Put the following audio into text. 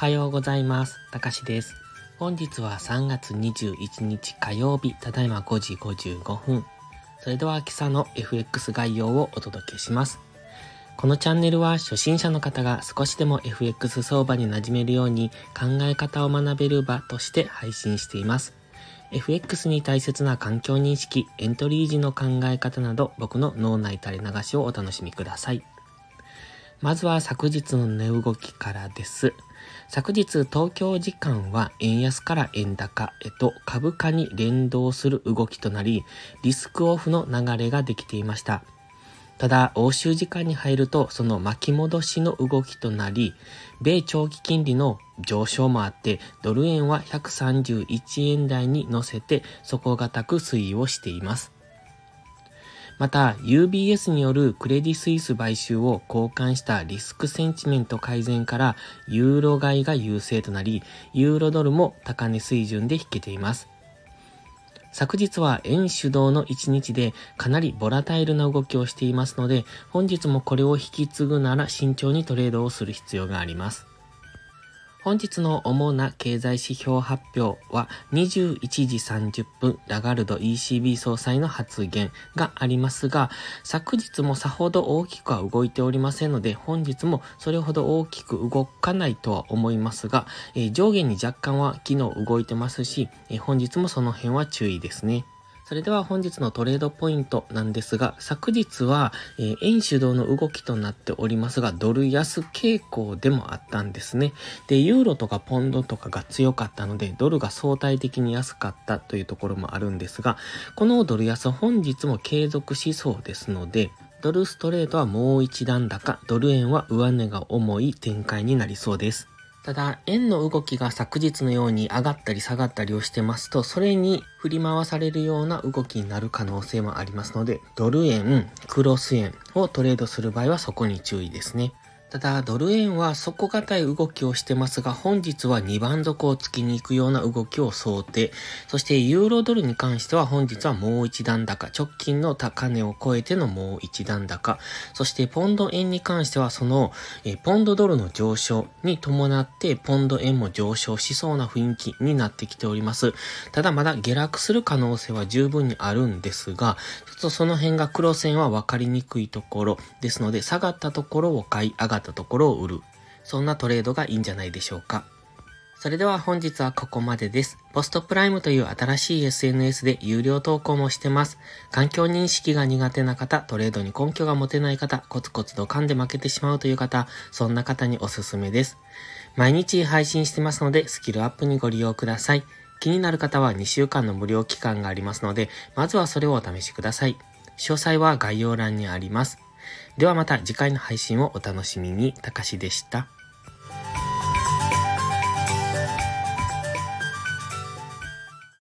はようございます。たかしです。本日は3月21日火曜日、ただいま5時55分。それでは今朝の FX 概要をお届けします。このチャンネルは初心者の方が少しでも FX 相場に馴染めるように考え方を学べる場として配信しています。FX に大切な環境認識、エントリー時の考え方など僕の脳内垂れ流しをお楽しみください。まずは昨日の値動きからです。昨日東京時間は円安から円高へと株価に連動する動きとなり、リスクオフの流れができていました。ただ、欧州時間に入るとその巻き戻しの動きとなり、米長期金利の上昇もあって、ドル円は131円台に乗せて底堅く推移をしています。また、UBS によるクレディスイス買収を交換したリスクセンチメント改善から、ユーロ買いが優勢となり、ユーロドルも高値水準で引けています。昨日は円主導の一日でかなりボラタイルな動きをしていますので、本日もこれを引き継ぐなら慎重にトレードをする必要があります。本日の主な経済指標発表は21時30分ラガルド ECB 総裁の発言がありますが、昨日もさほど大きくは動いておりませんので、本日もそれほど大きく動かないとは思いますが、えー上下に若干は昨日動いてますし、えー本日もその辺は注意ですね。それでは本日のトレードポイントなんですが、昨日は、えー円主導の動きとなっておりますが、ドル安傾向でもあったんですね。で、ユーロとかポンドとかが強かったので、ドルが相対的に安かったというところもあるんですが、このドル安本日も継続しそうですので、ドルストレートはもう一段高、ドル円は上値が重い展開になりそうです。ただ、円の動きが昨日のように上がったり下がったりをしてますと、それに振り回されるような動きになる可能性もありますので、ドル円、クロス円をトレードする場合はそこに注意ですね。ただ、ドル円は底堅い動きをしてますが、本日は2番底を突きに行くような動きを想定。そして、ユーロドルに関しては本日はもう一段高。直近の高値を超えてのもう一段高。そして、ポンド円に関してはその、えポンドドルの上昇に伴って、ポンド円も上昇しそうな雰囲気になってきております。ただ、まだ下落する可能性は十分にあるんですが、ちょっとその辺が黒線は分かりにくいところですので、下がったところを買い、上がったところを売る。そんなトレードがいいんじゃないでしょうか。それでは本日はここまでです。ポストプライムという新しい SNS で有料投稿もしてます。環境認識が苦手な方、トレードに根拠が持てない方、コツコツと噛んで負けてしまうという方、そんな方におすすめです。毎日配信してますので、スキルアップにご利用ください。気になる方は2週間の無料期間がありますので、まずはそれをお試しください。詳細は概要欄にあります。ではまた次回の配信をお楽しみに。たかしでした。